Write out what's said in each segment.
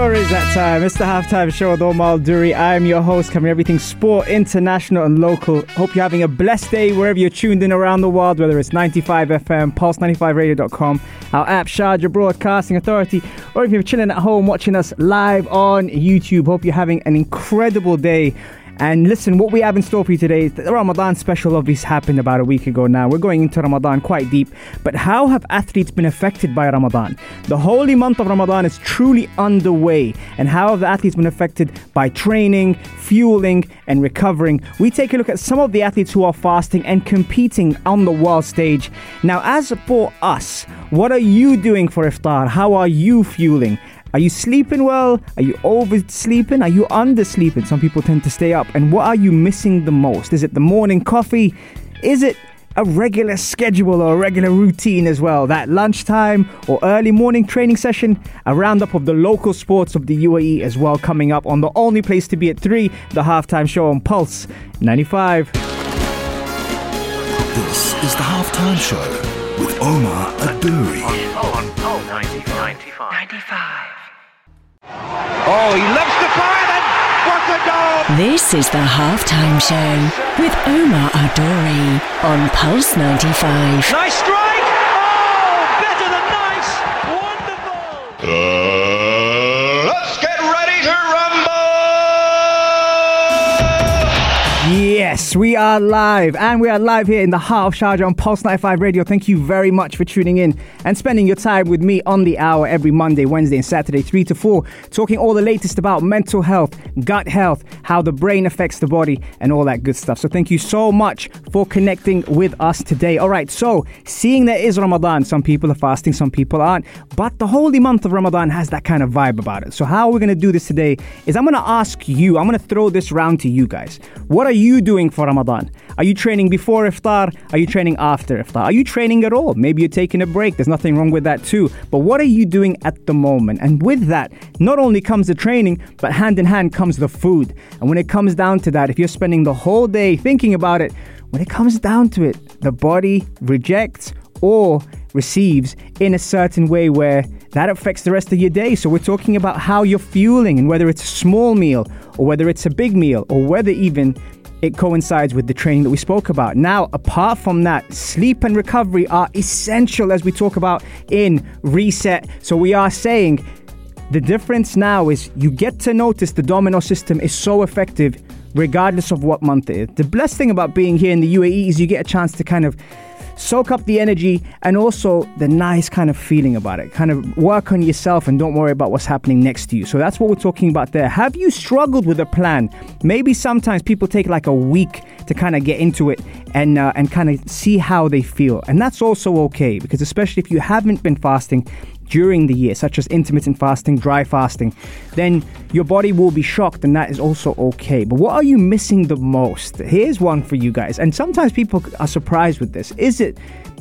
Sure is that time. It's the halftime show with Omar Duri. I'm your host, covering everything sport, international and local. Hope you're having a blessed day wherever you're tuned in around the world, whether it's 95 FM, pulse95radio.com, our app, Sharjah Broadcasting Authority, or if you're chilling at home watching us live on YouTube. Hope you're having an incredible day. And listen, what we have in store for you today is the Ramadan special obviously happened about a week ago now. We're going into Ramadan quite deep. But how have athletes been affected by Ramadan? The holy month of Ramadan is truly underway. And how have the athletes been affected by training, fueling, and recovering? We take a look at some of the athletes who are fasting and competing on the world stage. Now, as for us, what are you doing for iftar? How are you fueling? Are you sleeping well? Are you oversleeping? Are you undersleeping? Some people tend to stay up. And what are you missing the most? Is it the morning coffee? Is it a regular schedule or a regular routine as well? That lunchtime or early morning training session? A roundup of the local sports of the UAE as well coming up on the only place to be at 3, the halftime show on Pulse 95. This is the halftime show with Omar Adouri. Oh, he loves to fire then. What a goal! This is the halftime show with Omar Adori on Pulse 95. Nice strike! Oh, better than nice! Wonderful! let's Yes, we are live, and we are live here in the heart of Sharjah on Pulse 95 Radio. Thank you very much for tuning in and spending your time with me on the hour every Monday, Wednesday, and Saturday, 3 to 4, talking all the latest about mental health, gut health, how the brain affects the body, and all that good stuff. So, thank you so much for connecting with us today. All right, so seeing there is Ramadan, some people are fasting, some people aren't, but the holy month of Ramadan has that kind of vibe about it. So, how we're going to do this today is I'm going to ask you, I'm going to throw this round to you guys. What are you doing for Ramadan? Are you training before iftar? Are you training after iftar? Are you training at all? Maybe you're taking a break. There's nothing wrong with that too. But what are you doing at the moment? And with that, not only comes the training, but hand in hand comes the food. And when it comes down to that, if you're spending the whole day thinking about it, when it comes down to it, the body rejects or receives in a certain way where that affects the rest of your day. So we're talking about how you're fueling and whether it's a small meal or whether it's a big meal or whether even it coincides with the training that we spoke about. Now, apart from that, sleep and recovery are essential as we talk about in reset. So we are saying the difference now is you get to notice the domino system is so effective regardless of what month it is. The blessed thing about being here in the UAE is you get a chance to kind of soak up the energy and also the nice kind of feeling about it. Kind of work on yourself and don't worry about what's happening next to you. So that's what we're talking about there. Have you struggled with a plan? Maybe sometimes people take like a week to kind of get into it and uh, and kind of see how they feel, and that's also okay because especially if you haven't been fasting during the year, such as intermittent fasting, dry fasting, then your body will be shocked, and that is also okay. But what are you missing the most? Here's one for you guys, and sometimes people are surprised with this. Is it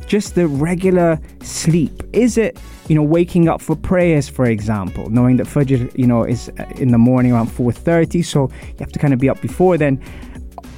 just the regular sleep? Is it, you know, waking up for prayers, for example, knowing that Fajr, you know, is in the morning around 4.30, so you have to kind of be up before then.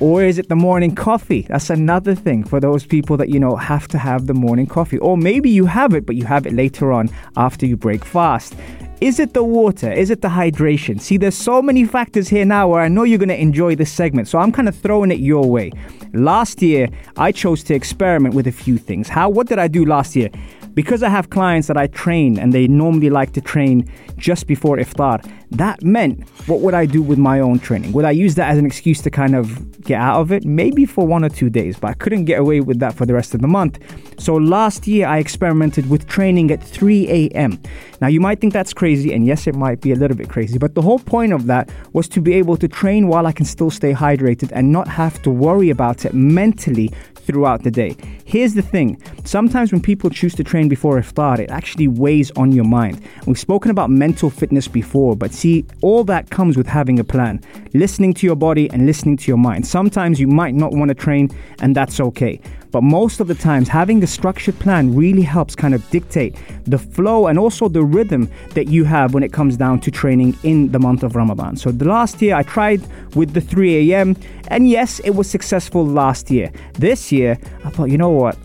Or is it the morning coffee? That's another thing for those people that, you know, have to have the morning coffee. Or maybe you have it, but you have it later on after you break fast. Is it the water? Is it the hydration? See, there's so many factors here now where I know you're going to enjoy this segment. So I'm kind of throwing it your way. Last year, I chose to experiment with a few things. How, what did I do last year? Because I have clients that I train and they normally like to train just before iftar, that meant what would I do with my own training? Would I use that as an excuse to kind of get out of it? Maybe for one or two days, but I couldn't get away with that for the rest of the month. So last year I experimented with training at 3 a.m. Now you might think that's crazy, and yes, it might be a little bit crazy, but the whole point of that was to be able to train while I can still stay hydrated and not have to worry about it mentally throughout the day. Here's the thing sometimes when people choose to train before iftar, it actually weighs on your mind. We've spoken about mental fitness before, but see, all that comes with having a plan, listening to your body and listening to your mind. Sometimes you might not want to train, and that's okay. But most of the times, having a structured plan really helps kind of dictate the flow and also the rhythm that you have when it comes down to training in the month of Ramadan. So the last year I tried with the 3 a.m. and yes, it was successful last year. This year, I thought, you know what?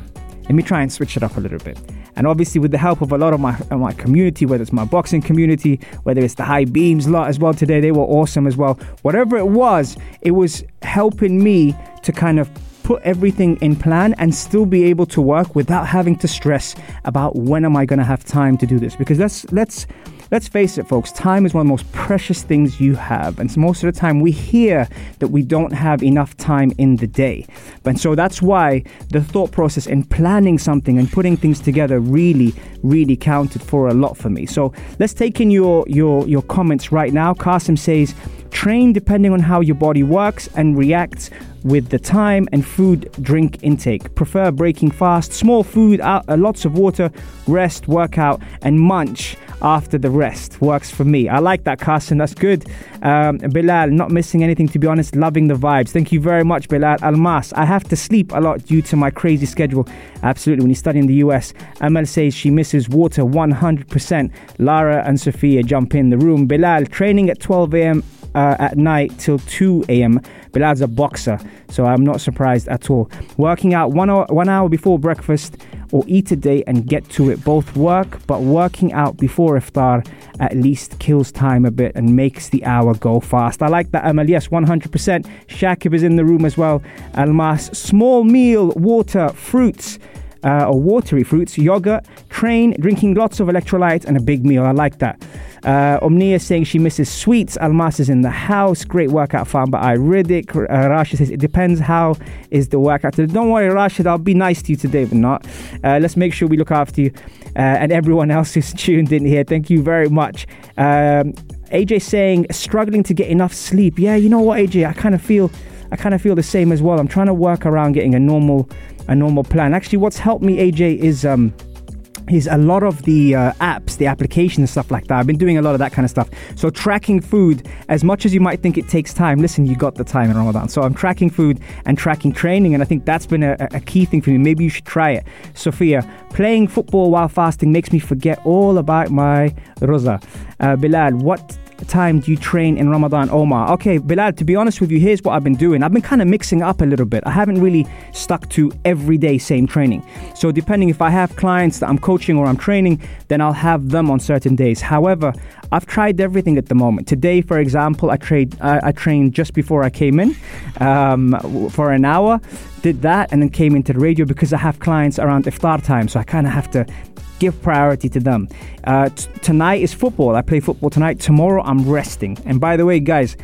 Let me try and switch it up a little bit. And obviously, with the help of a lot of my of my community, whether it's my boxing community, whether it's the high beams lot as well today, they were awesome as well. Whatever it was, it was helping me to kind of put everything in plan and still be able to work without having to stress about when am I going to have time to do this because let's let's let's face it folks time is one of the most precious things you have. And so most of the time we hear that we don't have enough time in the day. And so that's why the thought process in planning something and putting things together really really counted for a lot for me. So let's take in your your your comments right now. Qasim says train depending on how your body works and reacts with the time and food drink intake. Prefer breaking fast, small food, uh, lots of water, rest, workout, and munch after the rest. Works for me. I like that, Qasim. That's good. Um, Bilal, not missing anything to be honest, loving the vibes. Thank you very much, Bilal. Almas, I have to sleep a lot due to my crazy schedule. Absolutely. When you study in the US, Amal says she misses water 100%. Lara and Sophia jump in the room. Bilal, training at 12 a.m. Uh, at night till 2 a.m. Bilal's a boxer, so I'm not surprised at all. Working out one hour, one hour before breakfast or eat a day and get to it. Both work, but working out before iftar at least kills time a bit and makes the hour go fast. I like that, Amal. Yes, 100%. Shakib is in the room as well. Almas, small meal, water, fruits uh, or watery fruits, yogurt, train, drinking lots of electrolytes, and a big meal. I like that. Uh, Omnia saying she misses sweets. Almas is in the house. Great workout found by I Riddick. Uh, Rashid says it depends how is the workout. Today. Don't worry, Rashid. I'll be nice to you today, but not. Uh, let's make sure we look after you uh, and everyone else who's tuned in here. Thank you very much. Um, AJ saying struggling to get enough sleep. Yeah, you know what, AJ? I kind of feel, I kind of feel the same as well. I'm trying to work around getting a normal a normal plan. Actually, what's helped me, AJ, is um, is a lot of the uh, apps, the applications stuff like that. I've been doing a lot of that kind of stuff. So tracking food, as much as you might think it takes time, listen, you got the time in Ramadan. So I'm tracking food and tracking training, and I think that's been a, a key thing for me. Maybe you should try it. Sophia, playing football while fasting makes me forget all about my roza. Uh, Bilal, what time do you train in Ramadan, Omar? Okay, Bilal, to be honest with you, here's what I've been doing. I've been kind of mixing up a little bit. I haven't really stuck to everyday same training. So, depending if I have clients that I'm coaching or I'm training, then I'll have them on certain days. However, I've tried everything at the moment. Today, for example, I, trade, I, I trained just before I came in um, for an hour, did that, and then came into the radio because I have clients around iftar time. So, I kind of have to give priority to them. Uh, t- tonight is football. I play football tonight. Tomorrow I'm resting. And by the way, guys,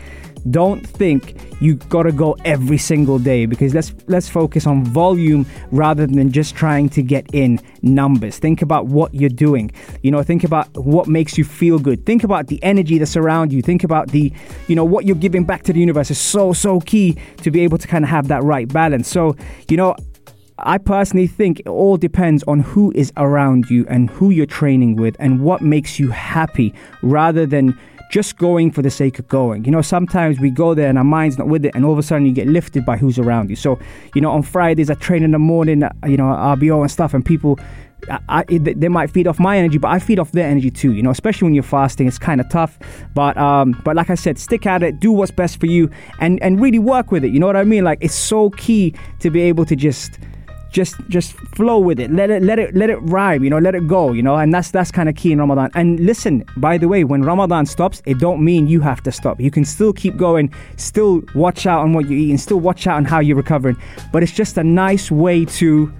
don't think you gotta go every single day because let's let's focus on volume rather than just trying to get in numbers. Think about what you're doing. You know, think about what makes you feel good. Think about the energy that's around you. Think about the, you know, what you're giving back to the universe is so so key to be able to kind of have that right balance. So, you know, I personally think it all depends on who is around you and who you're training with and what makes you happy rather than just going for the sake of going. You know, sometimes we go there and our mind's not with it, and all of a sudden you get lifted by who's around you. So, you know, on Fridays I train in the morning, you know, RBO and stuff, and people. I, I, they might feed off my energy, but I feed off their energy too. You know, especially when you're fasting, it's kind of tough. But um, but like I said, stick at it, do what's best for you, and and really work with it. You know what I mean? Like it's so key to be able to just just just flow with it. Let it let it let it rhyme you know let it go you know and that's that's kind of key in ramadan. And listen by the way when ramadan stops it don't mean you have to stop. You can still keep going still watch out on what you eat and still watch out on how you're recovering but it's just a nice way to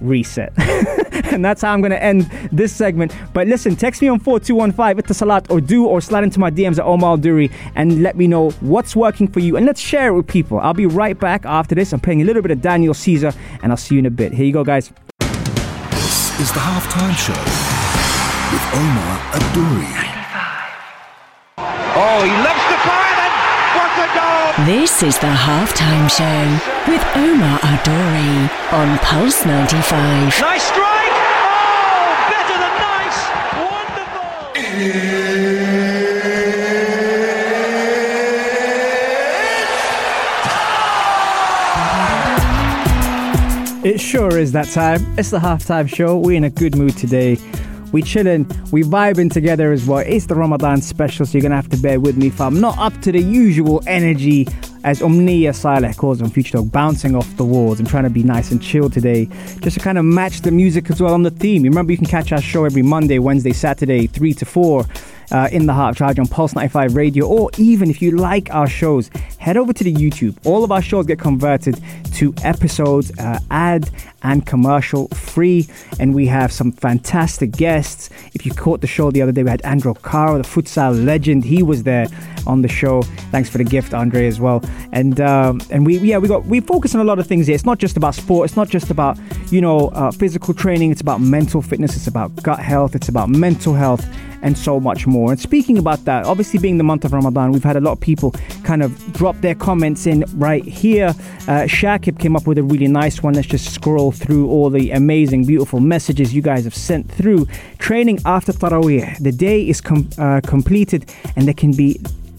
reset and that's how I'm going to end this segment. But listen, text me on 4215 at the salat or do or slide into my DMs at Omar Duri and let me know what's working for you and let's share it with people. I'll be right back after this. I'm playing a little bit of Daniel Caesar and I'll see you in a bit. Here you go, guys. This is the halftime show with Omar Adouri. Oh, he loves to fire then. What a goal! This is the halftime show with Omar Adori on Pulse 95. Nice strike. Oh, better than nice. Wonderful. It sure is that time. It's the halftime show. We're in a good mood today. We chilling, we vibing together as well. It's the Ramadan special, so you're gonna have to bear with me if I'm not up to the usual energy as Omnia Saleh calls on Future Dog, bouncing off the walls. I'm trying to be nice and chill today, just to kind of match the music as well on the theme. Remember, you can catch our show every Monday, Wednesday, Saturday, 3 to 4 uh, in the Heart of Sharjah on Pulse 95 Radio, or even if you like our shows, head over to the YouTube. All of our shows get converted to episodes, uh, ad and commercial free, and we have some fantastic guests. If you caught the show the other day, we had Andrew Caro, the futsal legend. He was there on the show. Thanks for the gift, Andre, as well. And um, and we yeah we got we focus on a lot of things here. It's not just about sport. It's not just about you know uh, physical training. It's about mental fitness. It's about gut health. It's about mental health and so much more. And speaking about that, obviously being the month of Ramadan, we've had a lot of people kind of drop their comments in right here. Uh, Shakib came up with a really nice one. Let's just scroll through all the amazing, beautiful messages you guys have sent through. Training after Taraweeh. The day is com- uh, completed and there can be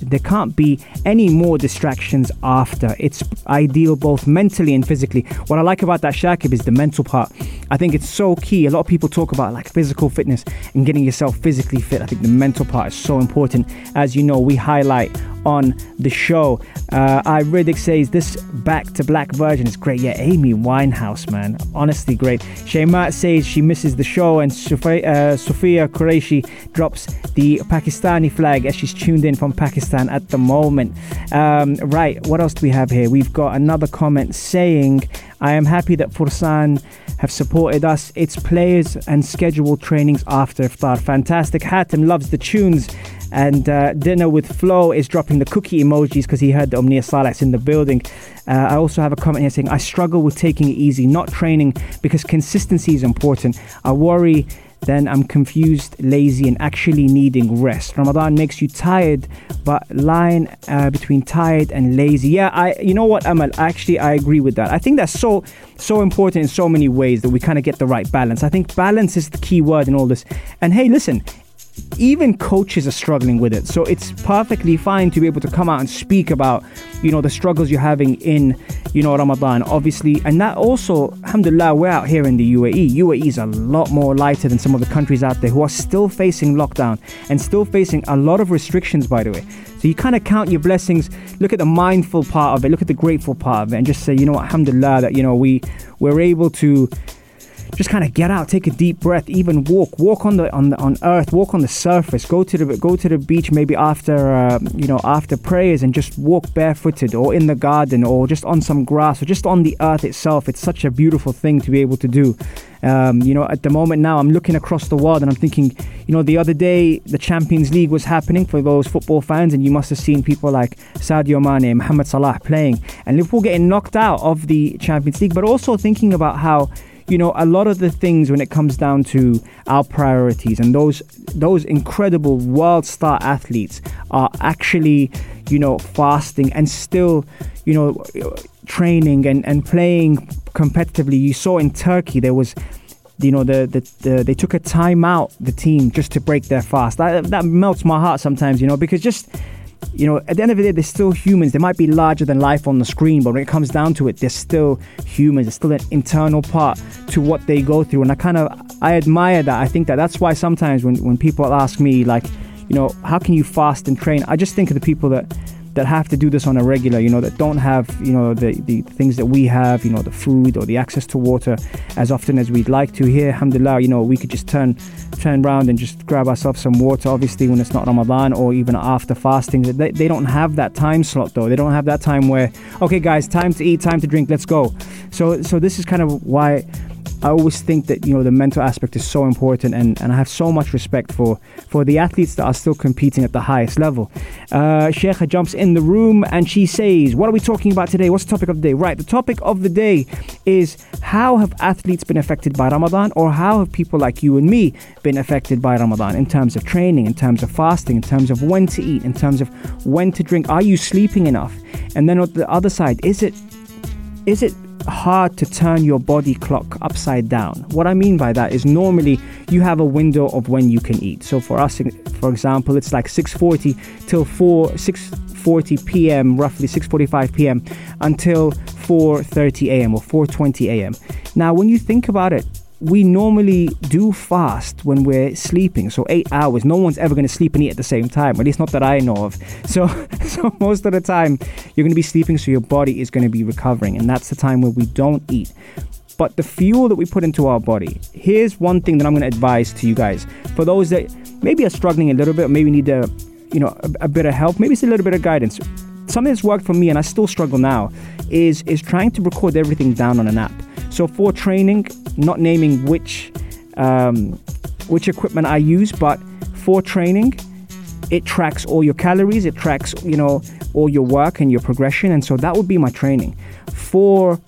there can't be any more distractions after. It's ideal both mentally and physically. What I like about that Shakib is the mental part. I think it's so key. A lot of people talk about like physical fitness and getting yourself physically fit. I think the mental part is so important. As you know, we highlight on the show. Uh, I Riddick says this back to black version is great. Yeah, Amy Winehouse, man, honestly great. Shaymat says she misses the show, and Sophia, uh, Sophia Qureshi drops the Pakistani flag as she's tuned in from Pakistan at the moment. Um, right, what else do we have here? We've got another comment saying, I am happy that Fursan have supported us. It's players and scheduled trainings after iftar. Fantastic. Hatem loves the tunes. And uh, Dinner with Flo is dropping the cookie emojis because he heard the Omnia Salah's in the building. Uh, I also have a comment here saying, I struggle with taking it easy, not training because consistency is important. I worry then I'm confused, lazy, and actually needing rest. Ramadan makes you tired, but line uh, between tired and lazy. Yeah, I. You know what, Amal? Actually, I agree with that. I think that's so so important in so many ways that we kind of get the right balance. I think balance is the key word in all this. And hey, listen, even coaches are struggling with it. So it's perfectly fine to be able to come out and speak about, you know, the struggles you're having in, you know, Ramadan, obviously. And that also, alhamdulillah, we're out here in the UAE. UAE is a lot more lighter than some of the countries out there who are still facing lockdown and still facing a lot of restrictions, by the way. So you kind of count your blessings, look at the mindful part of it, look at the grateful part of it, and just say, you know what, alhamdulillah, that, you know, we, we're able to just kind of get out, take a deep breath, even walk, walk on the on the, on earth, walk on the surface, go to the go to the beach maybe after uh, you know after prayers and just walk barefooted or in the garden or just on some grass or just on the earth itself. It's such a beautiful thing to be able to do. Um, you know, at the moment now, I'm looking across the world and I'm thinking, you know, the other day the Champions League was happening for those football fans, and you must have seen people like Sadio Mane, Mohamed Salah playing, and Liverpool getting knocked out of the Champions League, but also thinking about how you know a lot of the things when it comes down to our priorities and those those incredible world star athletes are actually you know fasting and still you know training and, and playing competitively. You saw in turkey there was you know the, the, the they took a time out the team just to break their fast. That, that melts my heart sometimes you know because just you know, at the end of the day, they're still humans. They might be larger than life on the screen, but when it comes down to it, they're still humans. It's still an internal part to what they go through, and I kind of I admire that. I think that that's why sometimes when when people ask me like, you know, how can you fast and train? I just think of the people that that have to do this on a regular, you know, that don't have, you know, the, the things that we have, you know, the food or the access to water as often as we'd like to. Here, alhamdulillah, you know, we could just turn turn around and just grab ourselves some water, obviously, when it's not Ramadan or even after fasting. They, they don't have that time slot, though. They don't have that time where, okay, guys, time to eat, time to drink, let's go. So, so this is kind of why I always think that you know the mental aspect is so important, and, and I have so much respect for for the athletes that are still competing at the highest level. Uh, Sheikha jumps in the room and she says, "What are we talking about today? What's the topic of the day?" Right, the topic of the day is how have athletes been affected by Ramadan, or how have people like you and me been affected by Ramadan in terms of training, in terms of fasting, in terms of when to eat, in terms of when to drink. Are you sleeping enough? And then on the other side, is it is it hard to turn your body clock upside down. What I mean by that is normally you have a window of when you can eat. So for us, for example, it's like 6:40 till 4 6:40 p.m. roughly 6:45 p.m. until 4:30 a.m. or 4:20 a.m. Now, when you think about it, we normally do fast when we're sleeping. So eight hours. No one's ever going to sleep and eat at the same time. At least not that I know of. So, so most of the time you're going to be sleeping, so your body is going to be recovering, and that's the time where we don't eat. But the fuel that we put into our body. Here's one thing that I'm going to advise to you guys. For those that maybe are struggling a little bit, maybe need a, you know, a, a bit of help, maybe it's a little bit of guidance. Something that's worked for me, and I still struggle now, is is trying to record everything down on an app. So for training, not naming which um, which equipment I use, but for training, it tracks all your calories, it tracks you know all your work and your progression, and so that would be my training. For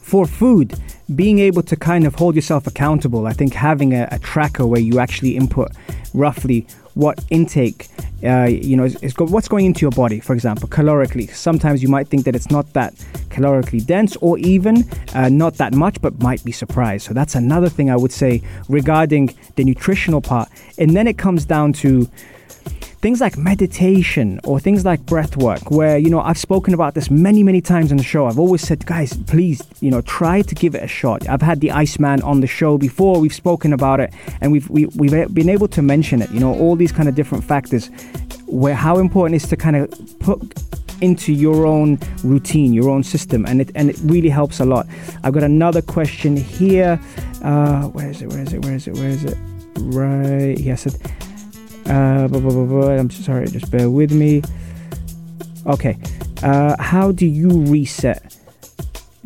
for food, being able to kind of hold yourself accountable, I think having a, a tracker where you actually input roughly what intake uh, you know, is, go- what's going into your body, for example, calorically. Sometimes you might think that it's not that calorically dense or even uh, not that much, but might be surprised. So that's another thing I would say regarding the nutritional part. And then it comes down to things like meditation or things like breath work where you know i've spoken about this many many times on the show i've always said guys please you know try to give it a shot i've had the iceman on the show before we've spoken about it and we've we, have we have been able to mention it you know all these kind of different factors where how important it is to kind of put into your own routine, your own system, and it and it really helps a lot. I've got another question here. Uh, where is it? Where is it? Where is it? Where is it? Right. Yes. It, uh, blah, blah, blah, I'm sorry, just bear with me. Okay. Uh, how do you reset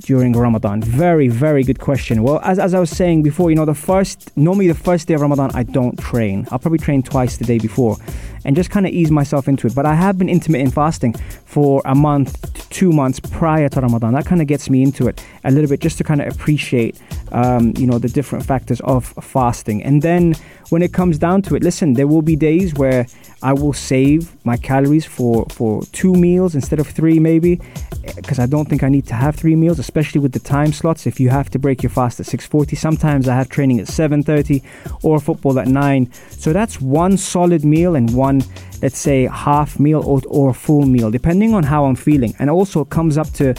during Ramadan? Very, very good question. Well, as, as I was saying before, you know, the first, normally the first day of Ramadan, I don't train. I'll probably train twice the day before and just kind of ease myself into it. But I have been intermittent fasting for a month, two months prior to Ramadan. That kind of gets me into it a little bit just to kind of appreciate, um, you know, the different factors of fasting. And then when it comes down to it, listen, there will be days where I will save my calories for, for two meals instead of three, maybe, because I don't think I need to have three meals, especially with the time slots. If you have to break your fast at 6:40, sometimes I have training at 7:30 or football at nine. So that's one solid meal and one, let's say, half meal or, or full meal, depending on how I'm feeling. And also, it comes up to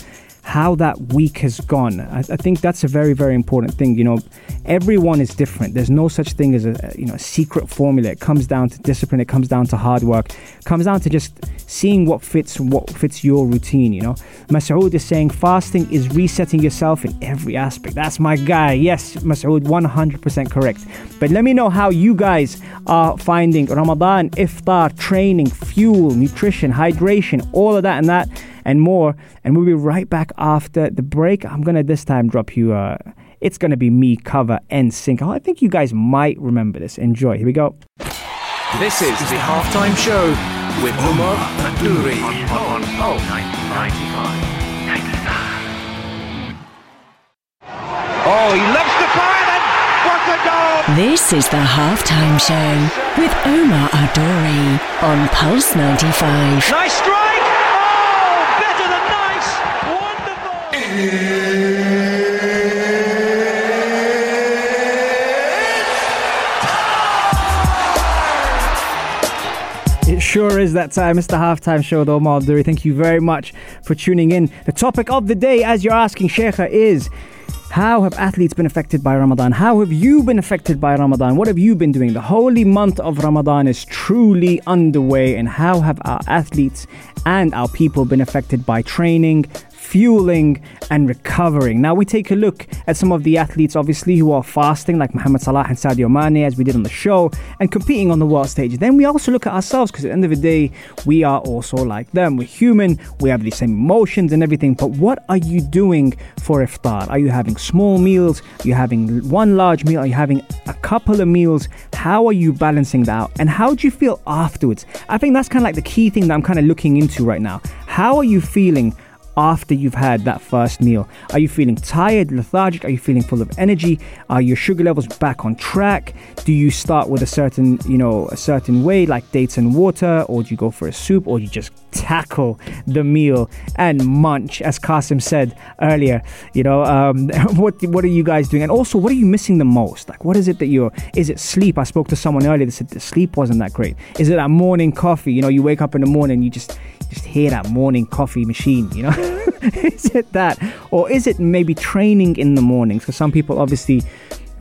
how that week has gone. I, I, think that's a very, very important thing. You know, everyone is different. There's no such thing as a you know a secret formula. It comes down to discipline. It comes down to hard work. It comes down to just seeing what fits what fits your routine. You know, Masoud is saying fasting is resetting yourself in every aspect. That's my guy. Yes, Masoud, 100% correct. But let me know how you guys are finding Ramadan, iftar, training, fuel, nutrition, hydration, all of that and that and more. And we'll be right back after the break. I'm going to this time drop you, uh, it's going to be me, cover, and sync. I think you guys might remember this. Enjoy. Here we go. This is the halftime show with Omar Adouri on Pulse 95. Oh, he loves to fire and what a goal! This is the halftime show with Omar Adori on Pulse 95. Nice strike! Oh, better than nice! Wonderful! It sure is that time. It's the halftime show with Omar Duri. Thank you very much for tuning in. The topic of the day, as you're asking, Sheikha, is how have athletes been affected by Ramadan? How have you been affected by Ramadan? What have you been doing? The holy month of Ramadan is truly underway, and how have our athletes and our people been affected by training, fueling and recovering. Now we take a look at some of the athletes, obviously, who are fasting, like Mohamed Salah and Sadio Mane, as we did on the show, and competing on the world stage. Then we also look at ourselves, because at the end of the day, we are also like them. We're human, we have the same emotions and everything. But what are you doing for iftar? Are you having small meals? Are you having one large meal? Are you having a couple of meals? How are you balancing that out? And how do you feel afterwards? I think that's kind of like the key thing that I'm kind of looking into right now. How are you feeling after you've had that first meal? Are you feeling tired, lethargic? Are you feeling full of energy? Are your sugar levels back on track? Do you start with a certain, you know, a certain way like dates and water, or do you go for a soup, or you just tackle the meal and munch, as Kasim said earlier? You know, um, what what are you guys doing? And also, what are you missing the most? Like, what is it that you're? Is it sleep? I spoke to someone earlier that said the sleep wasn't that great. Is it that morning coffee? You know, you wake up in the morning, you just just hear that morning coffee machine, you know? is it that? Or is it maybe training in the mornings? Because some people obviously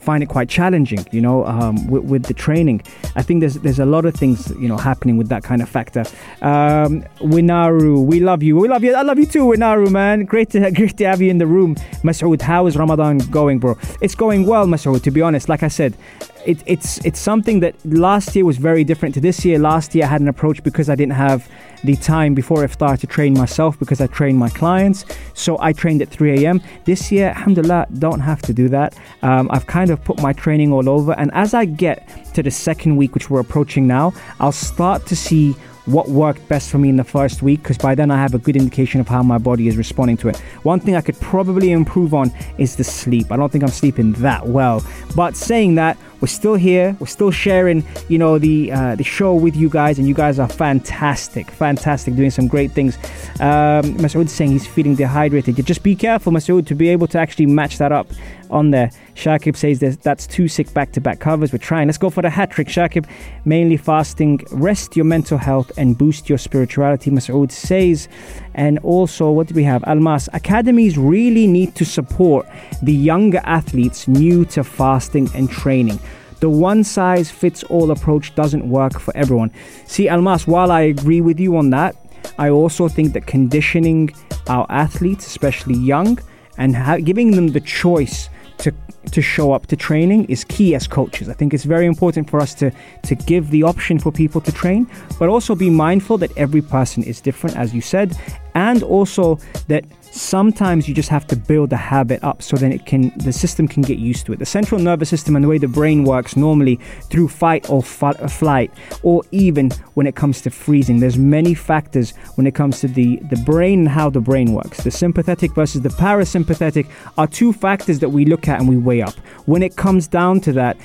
find it quite challenging, you know, um, with, with, the training. I think there's there's a lot of things, you know, happening with that kind of factor. Um, Winaru, we love you. We love you. I love you too, Winaru, man. Great to great to have you in the room. Masoud, how is Ramadan going, bro? It's going well, Masoud, to be honest. Like I said, it, it's it's something that last year was very different to this year. Last year I had an approach because I didn't have the time before iftar to train myself because I trained my clients. So I trained at 3 a.m. This year, alhamdulillah, don't have to do that. Um, I've kind of put my training all over, and as I get to the second week, which we're approaching now, I'll start to see what worked best for me in the first week because by then I have a good indication of how my body is responding to it. One thing I could probably improve on is the sleep. I don't think I'm sleeping that well. But saying that, we're still here. We're still sharing, you know, the uh, the show with you guys, and you guys are fantastic, fantastic, doing some great things. Um, Masoud saying he's feeling dehydrated. Just be careful, Masoud, to be able to actually match that up on there. Shakib says that's two sick back-to-back covers. We're trying. Let's go for the hat trick, Shakib. Mainly fasting, rest your mental health and boost your spirituality. Masoud says, and also what do we have? Almas academies really need to support the younger athletes new to fasting and training. The one size fits all approach doesn't work for everyone. See, Almas, while I agree with you on that, I also think that conditioning our athletes, especially young, and ha- giving them the choice to to show up to training is key as coaches. I think it's very important for us to to give the option for people to train, but also be mindful that every person is different, as you said, and also that sometimes you just have to build the habit up so then it can the system can get used to it. The central nervous system and the way the brain works normally through fight or uh, flight or even when it comes to freezing. There's many factors when it comes to the the brain and how the brain works. The sympathetic versus the parasympathetic are two factors that we look at and we weigh up. When it comes down to that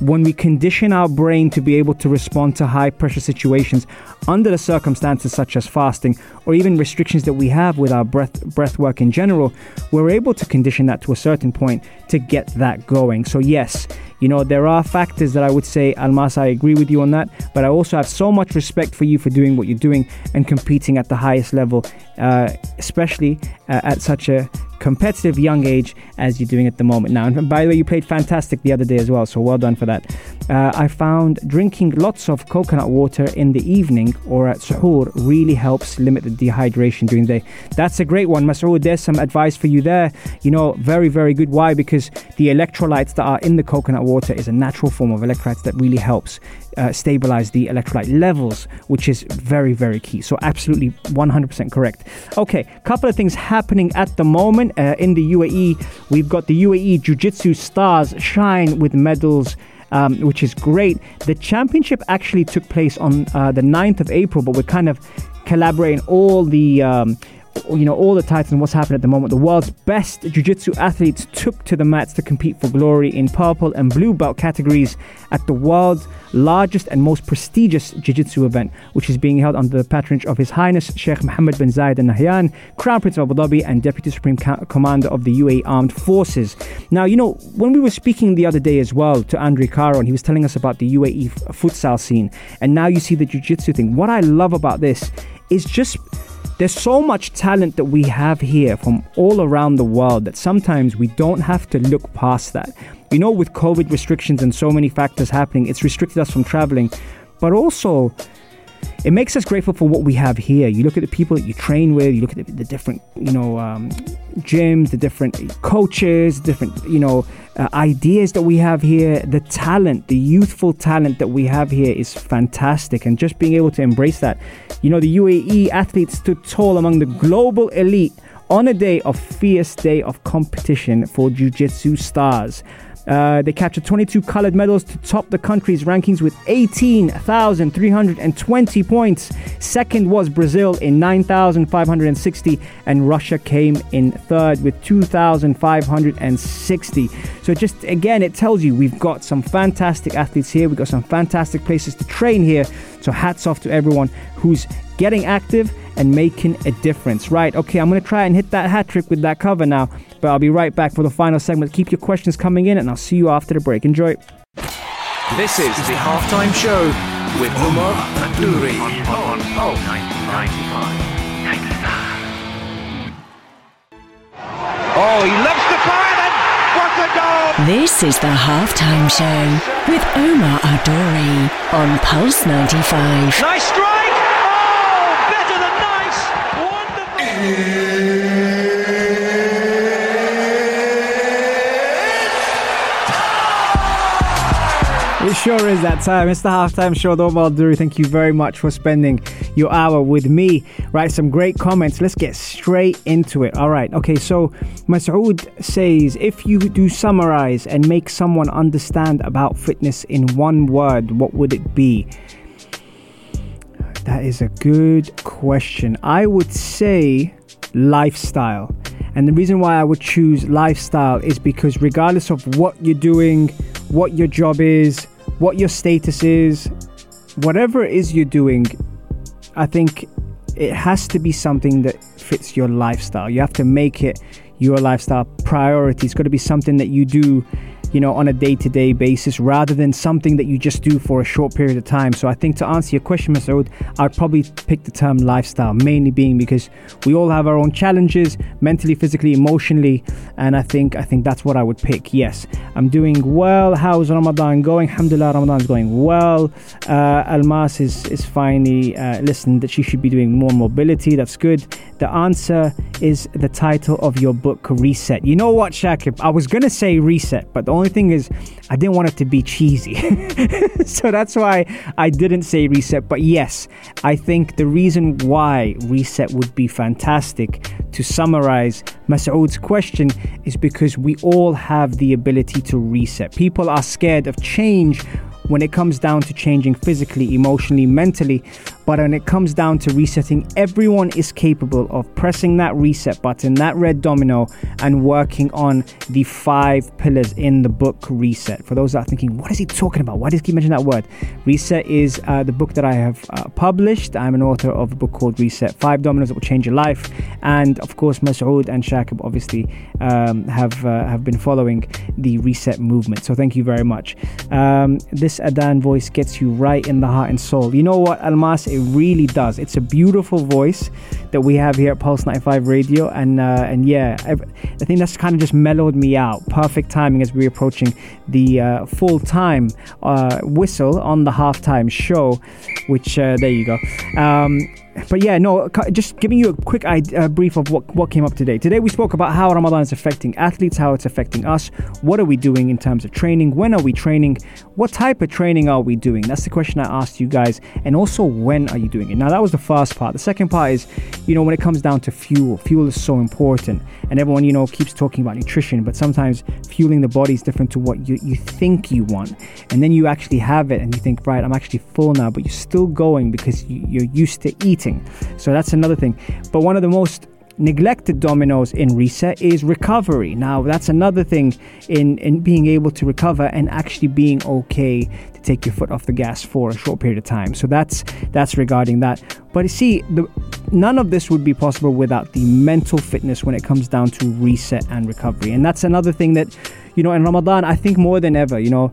when we condition our brain to be able to respond to high pressure situations under the circumstances such as fasting or even restrictions that we have with our breath breath work in general, we're able to condition that to a certain point to get that going. So yes, you know, there are factors that I would say, Almas, I agree with you on that, but I also have so much respect for you for doing what you're doing and competing at the highest level, uh, especially uh, at such a competitive young age as you're doing at the moment now. And by the way, you played fantastic the other day as well, so well done for that. Uh, I found drinking lots of coconut water in the evening or at suhoor really helps limit the dehydration during the day. That's a great one, Masoud. There's some advice for you there. You know, very, very good. Why? Because the electrolytes that are in the coconut water is a natural form of electrolytes that really helps uh, stabilize the electrolyte levels, which is very, very key. So, absolutely 100% correct. Okay, couple of things happening at the moment uh, in the UAE. We've got the UAE Jiu Jitsu stars shine with medals. Um, which is great. The championship actually took place on uh, the 9th of April, but we're kind of collaborating all the um, you know all the titles and what's happening at the moment. The world's best jiu-jitsu athletes took to the mats to compete for glory in purple and blue belt categories at the world's largest and most prestigious jiu-jitsu event, which is being held under the patronage of His Highness Sheikh Mohammed bin Zayed Al Nahyan, Crown Prince of Abu Dhabi and Deputy Supreme Commander of the UAE Armed Forces. Now, you know, when we were speaking the other day as well to Andre Caron, he was telling us about the UAE futsal scene, and now you see the jiu-jitsu thing. What I love about this is just there's so much talent that we have here from all around the world that sometimes we don't have to look past that. You know, with COVID restrictions and so many factors happening, it's restricted us from traveling, but also it makes us grateful for what we have here. You look at the people that you train with, you look at the, the different, you know, um, gyms, the different coaches, different, you know, uh, ideas that we have here. The talent, the youthful talent that we have here is fantastic, and just being able to embrace that. You know, the UAE athletes stood tall among the global elite on a day of fierce day of competition for jiu-jitsu stars. Uh, they captured 22 colored medals to top the country's rankings with 18,320 points. Second was Brazil in 9,560, and Russia came in third with 2,560. So, just again, it tells you we've got some fantastic athletes here, we've got some fantastic places to train here. So, hats off to everyone who's getting active and making a difference. Right, okay, I'm going to try and hit that hat trick with that cover now, but I'll be right back for the final segment. Keep your questions coming in, and I'll see you after the break. Enjoy. This is the halftime show with Omar Adouri on Pulse 95. Oh, he loves to fire then. What a goal! This is the halftime show with Omar Adori on Pulse 95. Nice strike! Oh, better than nice! Wonderful! It sure is that time. It's the halftime show. with Omar Thank you very much for spending your hour with me. Right, some great comments. Let's get straight into it. All right. Okay, so Masoud says if you do summarize and make someone understand about fitness in one word, what would it be? That is a good question. I would say lifestyle. And the reason why I would choose lifestyle is because regardless of what you're doing, what your job is, what your status is, whatever it is you're doing, I think it has to be something that fits your lifestyle. You have to make it your lifestyle priority. It's got to be something that you do you know, on a day to day basis rather than something that you just do for a short period of time. So I think to answer your question, Masoud, I'd probably pick the term lifestyle, mainly being because we all have our own challenges mentally, physically, emotionally, and I think I think that's what I would pick. Yes, I'm doing well. How's Ramadan going? Alhamdulillah, Ramadan is going well. Uh, Almas is, is finally uh, that she should be doing more mobility. That's good. The answer is the title of your book, Reset. You know what, Shakib? I was to say Reset, but the only thing is, I didn't want it to be cheesy. so that's why I didn't say Reset. But yes, I think the reason why Reset would be fantastic to summarize Masoud's question is because we all have the ability to reset. People are scared of change when it comes down to changing physically, emotionally, mentally. But when it comes down to resetting, everyone is capable of pressing that reset button, that red domino, and working on the five pillars in the book Reset. For those that are thinking, what is he talking about? Why does he keep mentioning that word? Reset is uh, the book that I have uh, published. I'm an author of a book called Reset Five Dominoes That Will Change Your Life. And of course, Masoud and Shakib obviously um, have, uh, have been following the Reset movement. So thank you very much. Um, this Adan voice gets you right in the heart and soul. You know what, Almas? It really does. It's a beautiful voice that we have here at Pulse 95 Radio, and uh, and yeah, I, I think that's kind of just mellowed me out. Perfect timing as we're approaching the uh, full time uh, whistle on the halftime show, which uh, there you go. Um, but yeah, no, just giving you a quick uh, brief of what, what came up today. Today we spoke about how Ramadan is affecting athletes, how it's affecting us. What are we doing in terms of training? When are we training? What type of training are we doing? That's the question I asked you guys. And also, when are you doing it? Now, that was the first part. The second part is, you know, when it comes down to fuel, fuel is so important. And everyone, you know, keeps talking about nutrition, but sometimes fueling the body is different to what you, you think you want. And then you actually have it and you think, right, I'm actually full now, but you're still going because you, you're used to eating. So that's another thing. But one of the most neglected dominoes in reset is recovery. Now, that's another thing in, in being able to recover and actually being okay to take your foot off the gas for a short period of time. So that's that's regarding that. But you see, the, none of this would be possible without the mental fitness when it comes down to reset and recovery. And that's another thing that, you know, in Ramadan, I think more than ever, you know,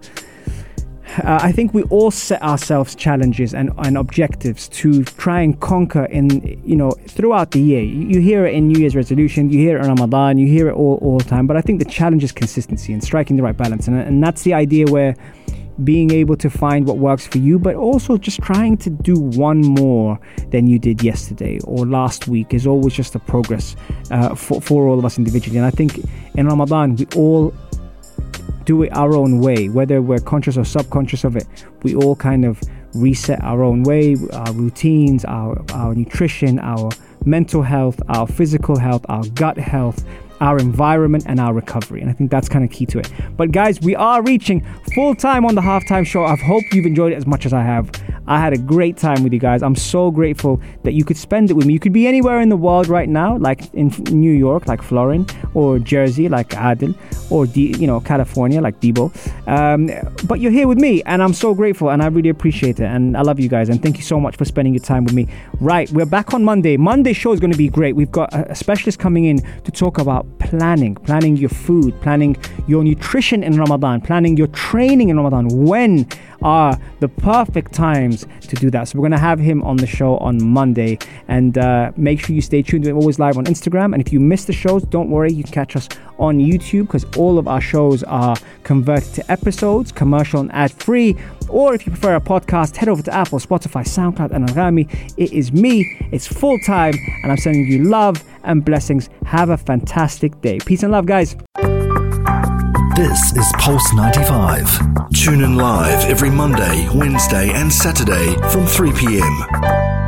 uh, I think we all set ourselves challenges and, and objectives to try and conquer in you know throughout the year. You, you hear it in New Year's resolution, you hear it in Ramadan, you hear it all all the time. But I think the challenge is consistency and striking the right balance, and, and that's the idea where being able to find what works for you, but also just trying to do one more than you did yesterday or last week is always just a progress uh, for, for all of us individually. And I think in Ramadan, we all do it our own way, whether we're conscious or subconscious of it. We all kind of reset our own way, our routines, our, our nutrition, our mental health, our physical health, our gut health, our environment, and our recovery. And I think that's kind of key to it. But guys, we are reaching full time on the halftime show. I hope you've enjoyed it as much as I have. I had a great time with you guys. I'm so grateful that you could spend it with me. You could be anywhere in the world right now, like in New York, like Florin, or Jersey, like Adil, or D, you know California, like Debo. Um, but you're here with me, and I'm so grateful, and I really appreciate it, and I love you guys, and thank you so much for spending your time with me. Right, we're back on Monday. Monday show is going to be great. We've got a specialist coming in to talk about planning, planning your food, planning your nutrition in Ramadan, planning your training in Ramadan. When are the perfect times to do that. So we're going to have him on the show on Monday. And uh, make sure you stay tuned. We're always live on Instagram. And if you miss the shows, don't worry. You can catch us on YouTube because all of our shows are converted to episodes, commercial and ad free. Or if you prefer a podcast, head over to Apple, Spotify, SoundCloud, and Anghami. It is me. It's full time. And I'm sending you love and blessings. Have a fantastic day. Peace and love, guys. This is Pulse 95. Tune in live every Monday, Wednesday, and Saturday from 3 p.m.